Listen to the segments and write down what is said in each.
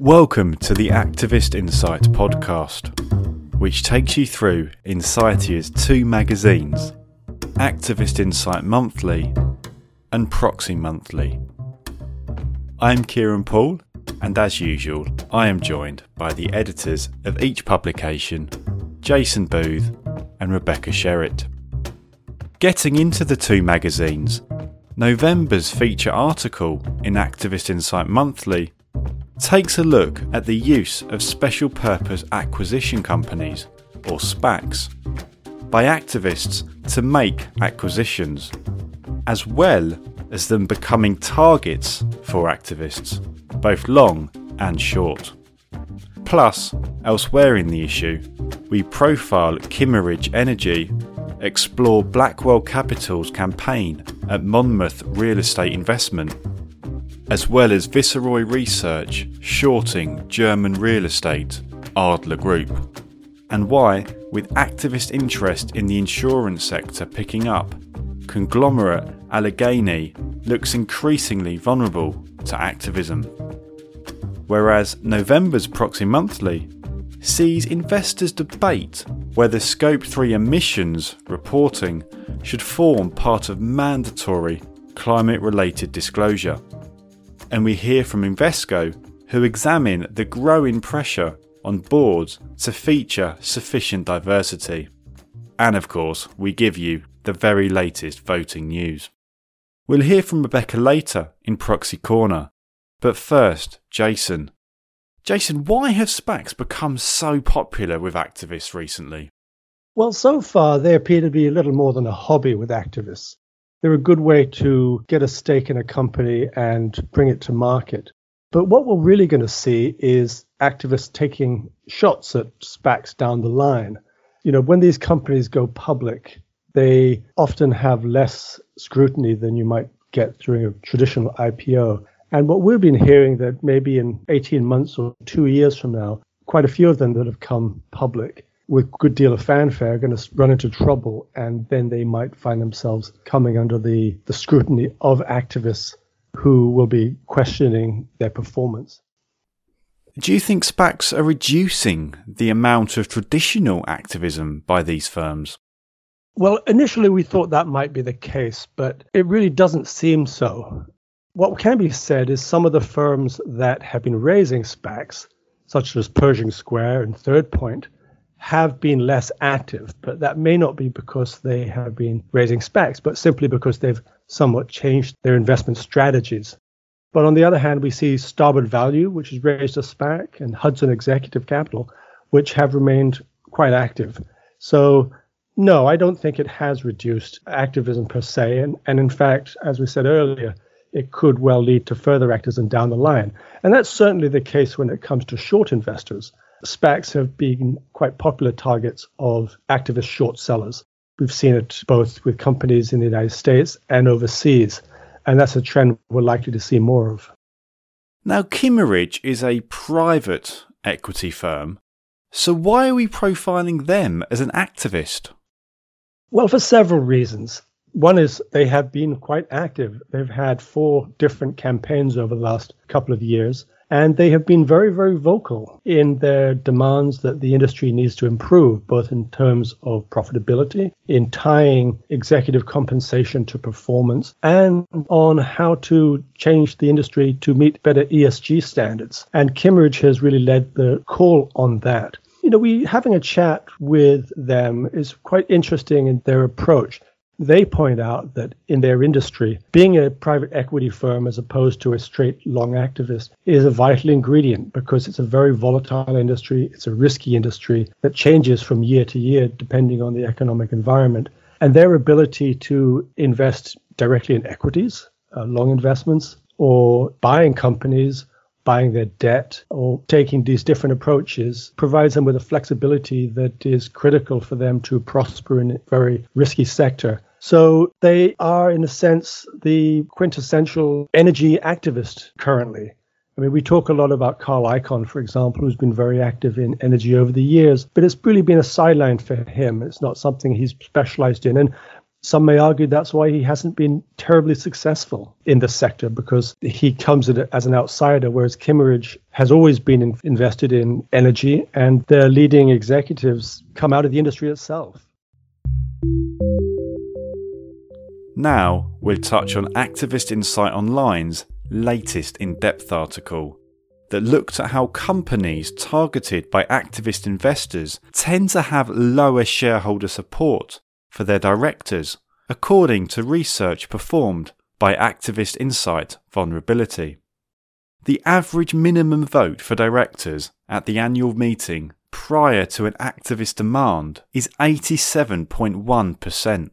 Welcome to the Activist Insight podcast, which takes you through Insightia's two magazines, Activist Insight Monthly and Proxy Monthly. I'm Kieran Poole, and as usual, I am joined by the editors of each publication, Jason Booth and Rebecca Sherratt. Getting into the two magazines, November's feature article in Activist Insight Monthly takes a look at the use of special purpose acquisition companies, or SPACs, by activists to make acquisitions, as well as them becoming targets for activists, both long and short. Plus, elsewhere in the issue, we profile Kimmeridge Energy, explore Blackwell Capital's campaign at Monmouth Real Estate Investment as well as Viceroy Research shorting German real estate, Adler Group, and why, with activist interest in the insurance sector picking up, conglomerate Alleghany looks increasingly vulnerable to activism. Whereas November's Proxy Monthly sees investors debate whether Scope 3 emissions reporting should form part of mandatory climate related disclosure and we hear from Invesco, who examine the growing pressure on boards to feature sufficient diversity. And of course, we give you the very latest voting news. We'll hear from Rebecca later in Proxy Corner, but first, Jason. Jason, why have SPACs become so popular with activists recently? Well, so far they appear to be a little more than a hobby with activists. They're a good way to get a stake in a company and bring it to market. But what we're really going to see is activists taking shots at SPACs down the line. You know, when these companies go public, they often have less scrutiny than you might get during a traditional IPO. And what we've been hearing that maybe in 18 months or two years from now, quite a few of them that have come public with good deal of fanfare are going to run into trouble and then they might find themselves coming under the, the scrutiny of activists who will be questioning their performance. Do you think SPACs are reducing the amount of traditional activism by these firms? Well, initially we thought that might be the case, but it really doesn't seem so. What can be said is some of the firms that have been raising SPACs, such as Pershing Square and Third Point, have been less active, but that may not be because they have been raising SPACs, but simply because they've somewhat changed their investment strategies. But on the other hand, we see Starboard Value, which has raised a SPAC, and Hudson Executive Capital, which have remained quite active. So, no, I don't think it has reduced activism per se. And, and in fact, as we said earlier, it could well lead to further activism down the line. And that's certainly the case when it comes to short investors. SPACs have been quite popular targets of activist short sellers. We've seen it both with companies in the United States and overseas, and that's a trend we're likely to see more of. Now, Kimmeridge is a private equity firm, so why are we profiling them as an activist? Well, for several reasons. One is they have been quite active. They've had four different campaigns over the last couple of years. And they have been very, very vocal in their demands that the industry needs to improve, both in terms of profitability, in tying executive compensation to performance, and on how to change the industry to meet better ESG standards. And Kimmeridge has really led the call on that. You know, we having a chat with them is quite interesting in their approach they point out that in their industry, being a private equity firm as opposed to a straight long activist is a vital ingredient because it's a very volatile industry. It's a risky industry that changes from year to year depending on the economic environment. And their ability to invest directly in equities, uh, long investments, or buying companies buying their debt or taking these different approaches provides them with a flexibility that is critical for them to prosper in a very risky sector. So they are, in a sense, the quintessential energy activist currently. I mean, we talk a lot about Carl Icahn, for example, who's been very active in energy over the years, but it's really been a sideline for him. It's not something he's specialized in. And some may argue that's why he hasn't been terribly successful in the sector because he comes in as an outsider, whereas Kimmeridge has always been in, invested in energy and their leading executives come out of the industry itself. Now we'll touch on Activist Insight Online's latest in depth article that looked at how companies targeted by activist investors tend to have lower shareholder support for their directors, according to research performed by Activist Insight Vulnerability. The average minimum vote for directors at the annual meeting prior to an activist demand is 87.1%,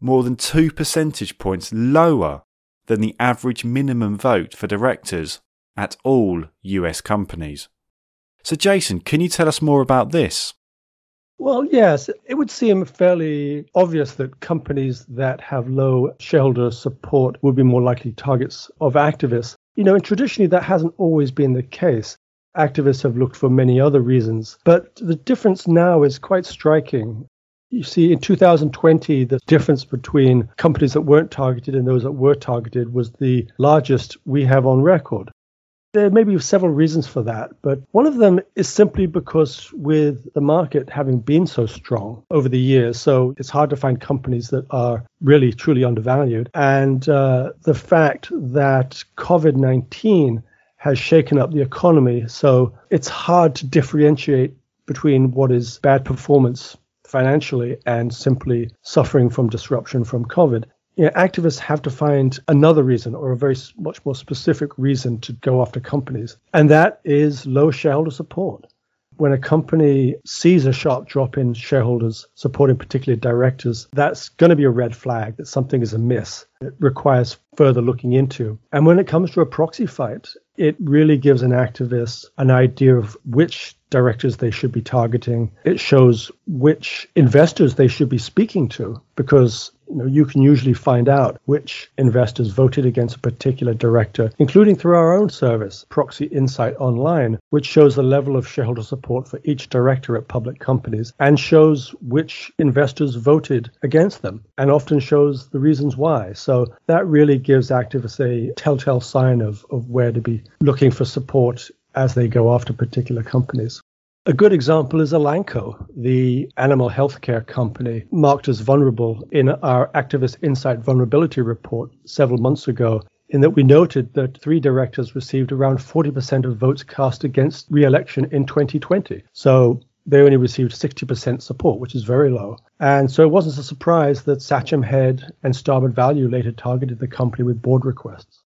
more than 2 percentage points lower than the average minimum vote for directors at all US companies. So, Jason, can you tell us more about this? Well, yes, it would seem fairly obvious that companies that have low shareholder support would be more likely targets of activists. You know, and traditionally that hasn't always been the case. Activists have looked for many other reasons, but the difference now is quite striking. You see, in 2020, the difference between companies that weren't targeted and those that were targeted was the largest we have on record. There may be several reasons for that, but one of them is simply because with the market having been so strong over the years, so it's hard to find companies that are really truly undervalued. And uh, the fact that COVID 19 has shaken up the economy, so it's hard to differentiate between what is bad performance financially and simply suffering from disruption from COVID you know, activists have to find another reason or a very much more specific reason to go after companies, and that is low shareholder support. When a company sees a sharp drop in shareholders supporting particularly directors, that's going to be a red flag that something is amiss. It requires further looking into. And when it comes to a proxy fight, it really gives an activist an idea of which directors they should be targeting. It shows which investors they should be speaking to because you, know, you can usually find out which investors voted against a particular director, including through our own service, Proxy Insight Online, which shows the level of shareholder support for each director at public companies and shows which investors voted against them and often shows the reasons why. So that really gives activists a telltale sign of, of where to be looking for support as they go after particular companies. A good example is Elanco, the animal healthcare company marked as vulnerable in our Activist Insight Vulnerability Report several months ago, in that we noted that three directors received around 40% of votes cast against re election in 2020. So they only received 60% support, which is very low. And so it wasn't a surprise that Sachem Head and Starboard Value later targeted the company with board requests.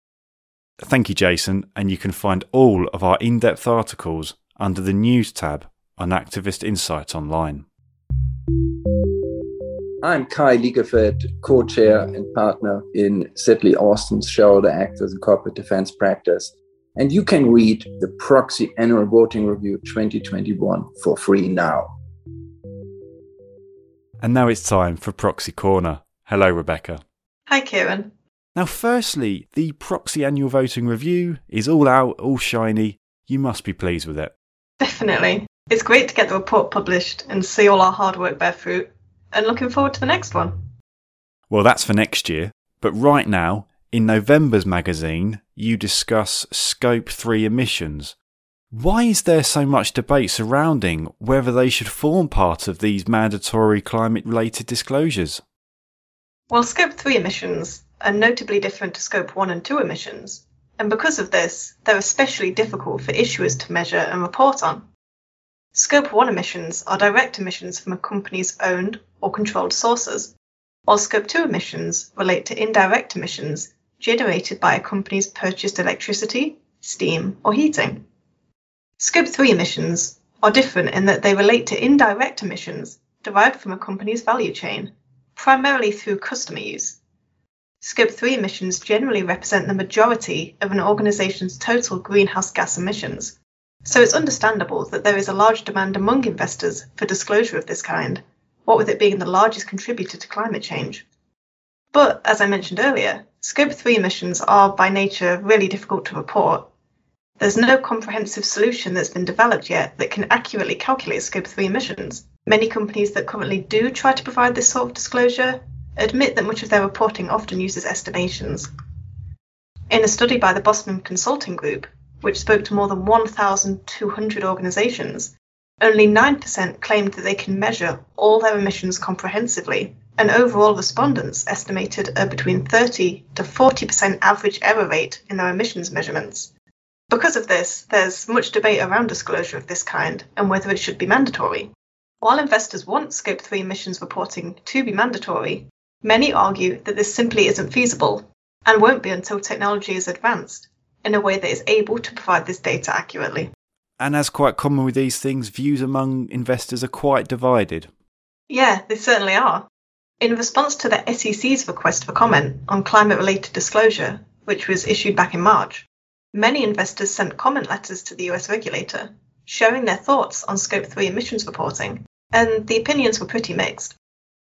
Thank you, Jason. And you can find all of our in depth articles under the News tab on Activist Insight Online. I'm Kai Liekefett, co chair and partner in Sidley Austin's Shareholder Actors and Corporate Defense Practice. And you can read the Proxy Annual Voting Review 2021 for free now. And now it's time for Proxy Corner. Hello, Rebecca. Hi, Kieran. Now, firstly, the Proxy Annual Voting Review is all out, all shiny. You must be pleased with it. Definitely. It's great to get the report published and see all our hard work bear fruit, and looking forward to the next one. Well, that's for next year, but right now, in November's magazine, you discuss Scope 3 emissions. Why is there so much debate surrounding whether they should form part of these mandatory climate related disclosures? Well, Scope 3 emissions are notably different to Scope 1 and 2 emissions, and because of this, they're especially difficult for issuers to measure and report on. Scope 1 emissions are direct emissions from a company's owned or controlled sources, while Scope 2 emissions relate to indirect emissions generated by a company's purchased electricity, steam, or heating. Scope 3 emissions are different in that they relate to indirect emissions derived from a company's value chain, primarily through customer use. Scope 3 emissions generally represent the majority of an organization's total greenhouse gas emissions, so it's understandable that there is a large demand among investors for disclosure of this kind, what with it being the largest contributor to climate change. But, as I mentioned earlier, Scope 3 emissions are by nature really difficult to report. There's no comprehensive solution that's been developed yet that can accurately calculate Scope 3 emissions. Many companies that currently do try to provide this sort of disclosure admit that much of their reporting often uses estimations. In a study by the Boston Consulting Group, which spoke to more than 1,200 organizations, only 9% claimed that they can measure all their emissions comprehensively, and overall respondents estimated a between 30 to 40% average error rate in their emissions measurements. Because of this, there's much debate around disclosure of this kind and whether it should be mandatory. While investors want Scope 3 emissions reporting to be mandatory, many argue that this simply isn't feasible and won't be until technology is advanced in a way that is able to provide this data accurately. And as quite common with these things, views among investors are quite divided. Yeah, they certainly are. In response to the SEC's request for comment on climate related disclosure, which was issued back in March, many investors sent comment letters to the US regulator, sharing their thoughts on Scope 3 emissions reporting, and the opinions were pretty mixed.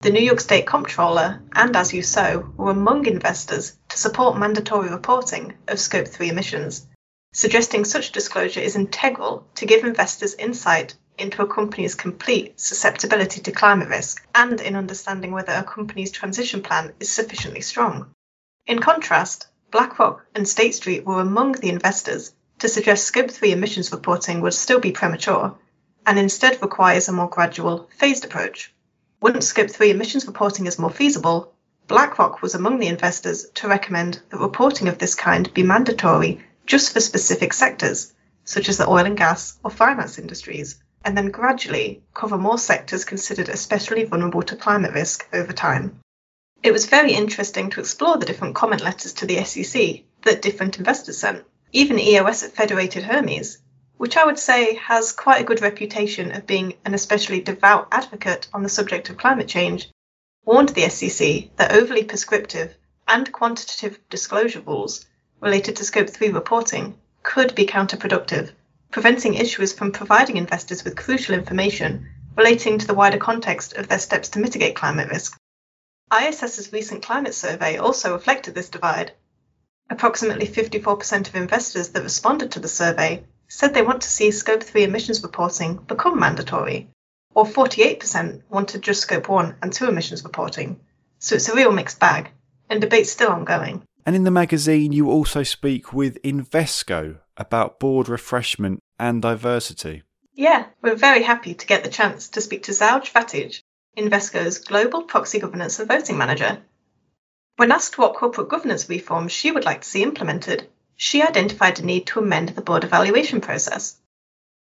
The New York State Comptroller and As You Sow were among investors to support mandatory reporting of Scope 3 emissions suggesting such disclosure is integral to give investors insight into a company's complete susceptibility to climate risk and in understanding whether a company's transition plan is sufficiently strong. In contrast, BlackRock and State Street were among the investors to suggest Scope 3 emissions reporting would still be premature and instead requires a more gradual, phased approach. Once Scope 3 emissions reporting is more feasible, BlackRock was among the investors to recommend that reporting of this kind be mandatory just for specific sectors, such as the oil and gas or finance industries, and then gradually cover more sectors considered especially vulnerable to climate risk over time. It was very interesting to explore the different comment letters to the SEC that different investors sent. Even EOS at Federated Hermes, which I would say has quite a good reputation of being an especially devout advocate on the subject of climate change, warned the SEC that overly prescriptive and quantitative disclosure rules related to Scope 3 reporting could be counterproductive, preventing issuers from providing investors with crucial information relating to the wider context of their steps to mitigate climate risk. ISS's recent climate survey also reflected this divide. Approximately 54% of investors that responded to the survey said they want to see Scope 3 emissions reporting become mandatory, or 48% wanted just Scope 1 and 2 emissions reporting. So it's a real mixed bag, and debate's still ongoing. And in the magazine, you also speak with Invesco about board refreshment and diversity. Yeah, we're very happy to get the chance to speak to Zauj Fatij, Invesco's Global Proxy Governance and Voting Manager. When asked what corporate governance reforms she would like to see implemented, she identified a need to amend the board evaluation process.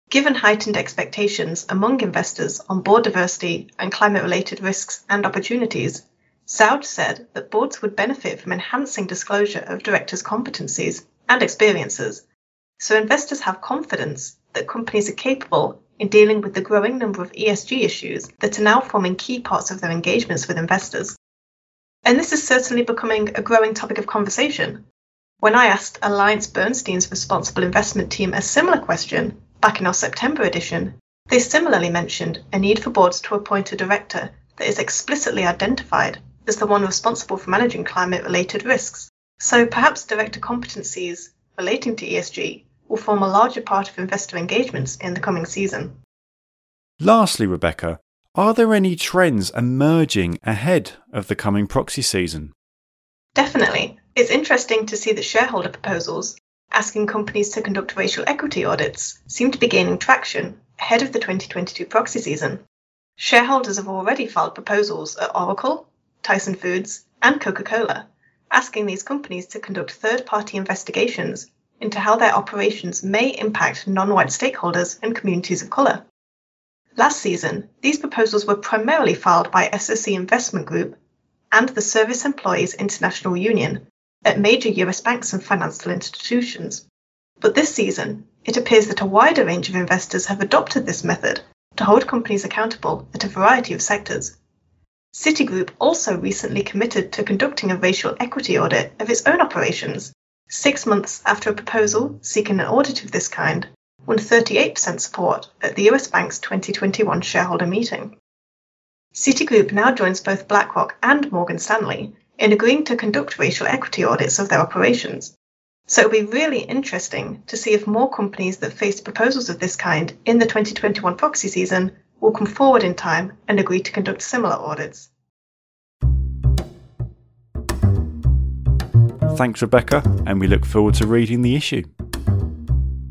Given heightened expectations among investors on board diversity and climate related risks and opportunities, Zauj said that boards would benefit from enhancing disclosure of directors' competencies and experiences, so investors have confidence that companies are capable in dealing with the growing number of ESG issues that are now forming key parts of their engagements with investors. And this is certainly becoming a growing topic of conversation. When I asked Alliance Bernstein's responsible investment team a similar question back in our September edition, they similarly mentioned a need for boards to appoint a director that is explicitly identified as the one responsible for managing climate related risks. So perhaps director competencies relating to ESG will form a larger part of investor engagements in the coming season. Lastly, Rebecca, are there any trends emerging ahead of the coming proxy season? Definitely. It's interesting to see that shareholder proposals asking companies to conduct racial equity audits seem to be gaining traction ahead of the 2022 proxy season. Shareholders have already filed proposals at Oracle, Tyson Foods, and Coca Cola, asking these companies to conduct third party investigations into how their operations may impact non white stakeholders and communities of colour. Last season, these proposals were primarily filed by SOC Investment Group and the Service Employees International Union at major US banks and financial institutions. But this season, it appears that a wider range of investors have adopted this method to hold companies accountable at a variety of sectors. Citigroup also recently committed to conducting a racial equity audit of its own operations, six months after a proposal seeking an audit of this kind won 38% support at the US Bank's 2021 shareholder meeting. Citigroup now joins both BlackRock and Morgan Stanley in agreeing to conduct racial equity audits of their operations. So it'll be really interesting to see if more companies that faced proposals of this kind in the 2021 proxy season will come forward in time and agree to conduct similar audits. Thanks, Rebecca, and we look forward to reading the issue.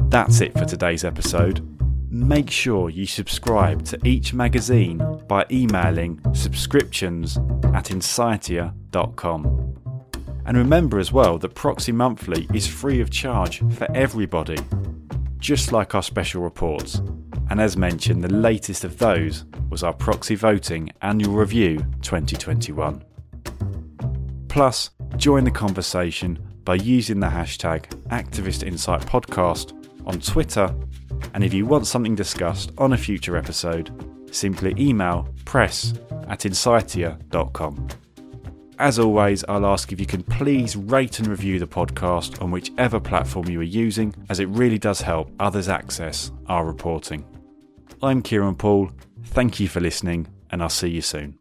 That's it for today's episode. Make sure you subscribe to each magazine by emailing subscriptions at insightia.com. And remember as well that Proxy Monthly is free of charge for everybody, just like our special reports. And as mentioned, the latest of those was our Proxy Voting Annual Review 2021. Plus, join the conversation by using the hashtag ActivistInsightPodcast on Twitter. And if you want something discussed on a future episode, simply email press at insightia.com. As always, I'll ask if you can please rate and review the podcast on whichever platform you are using, as it really does help others access our reporting. I'm Kieran Poole. Thank you for listening, and I'll see you soon.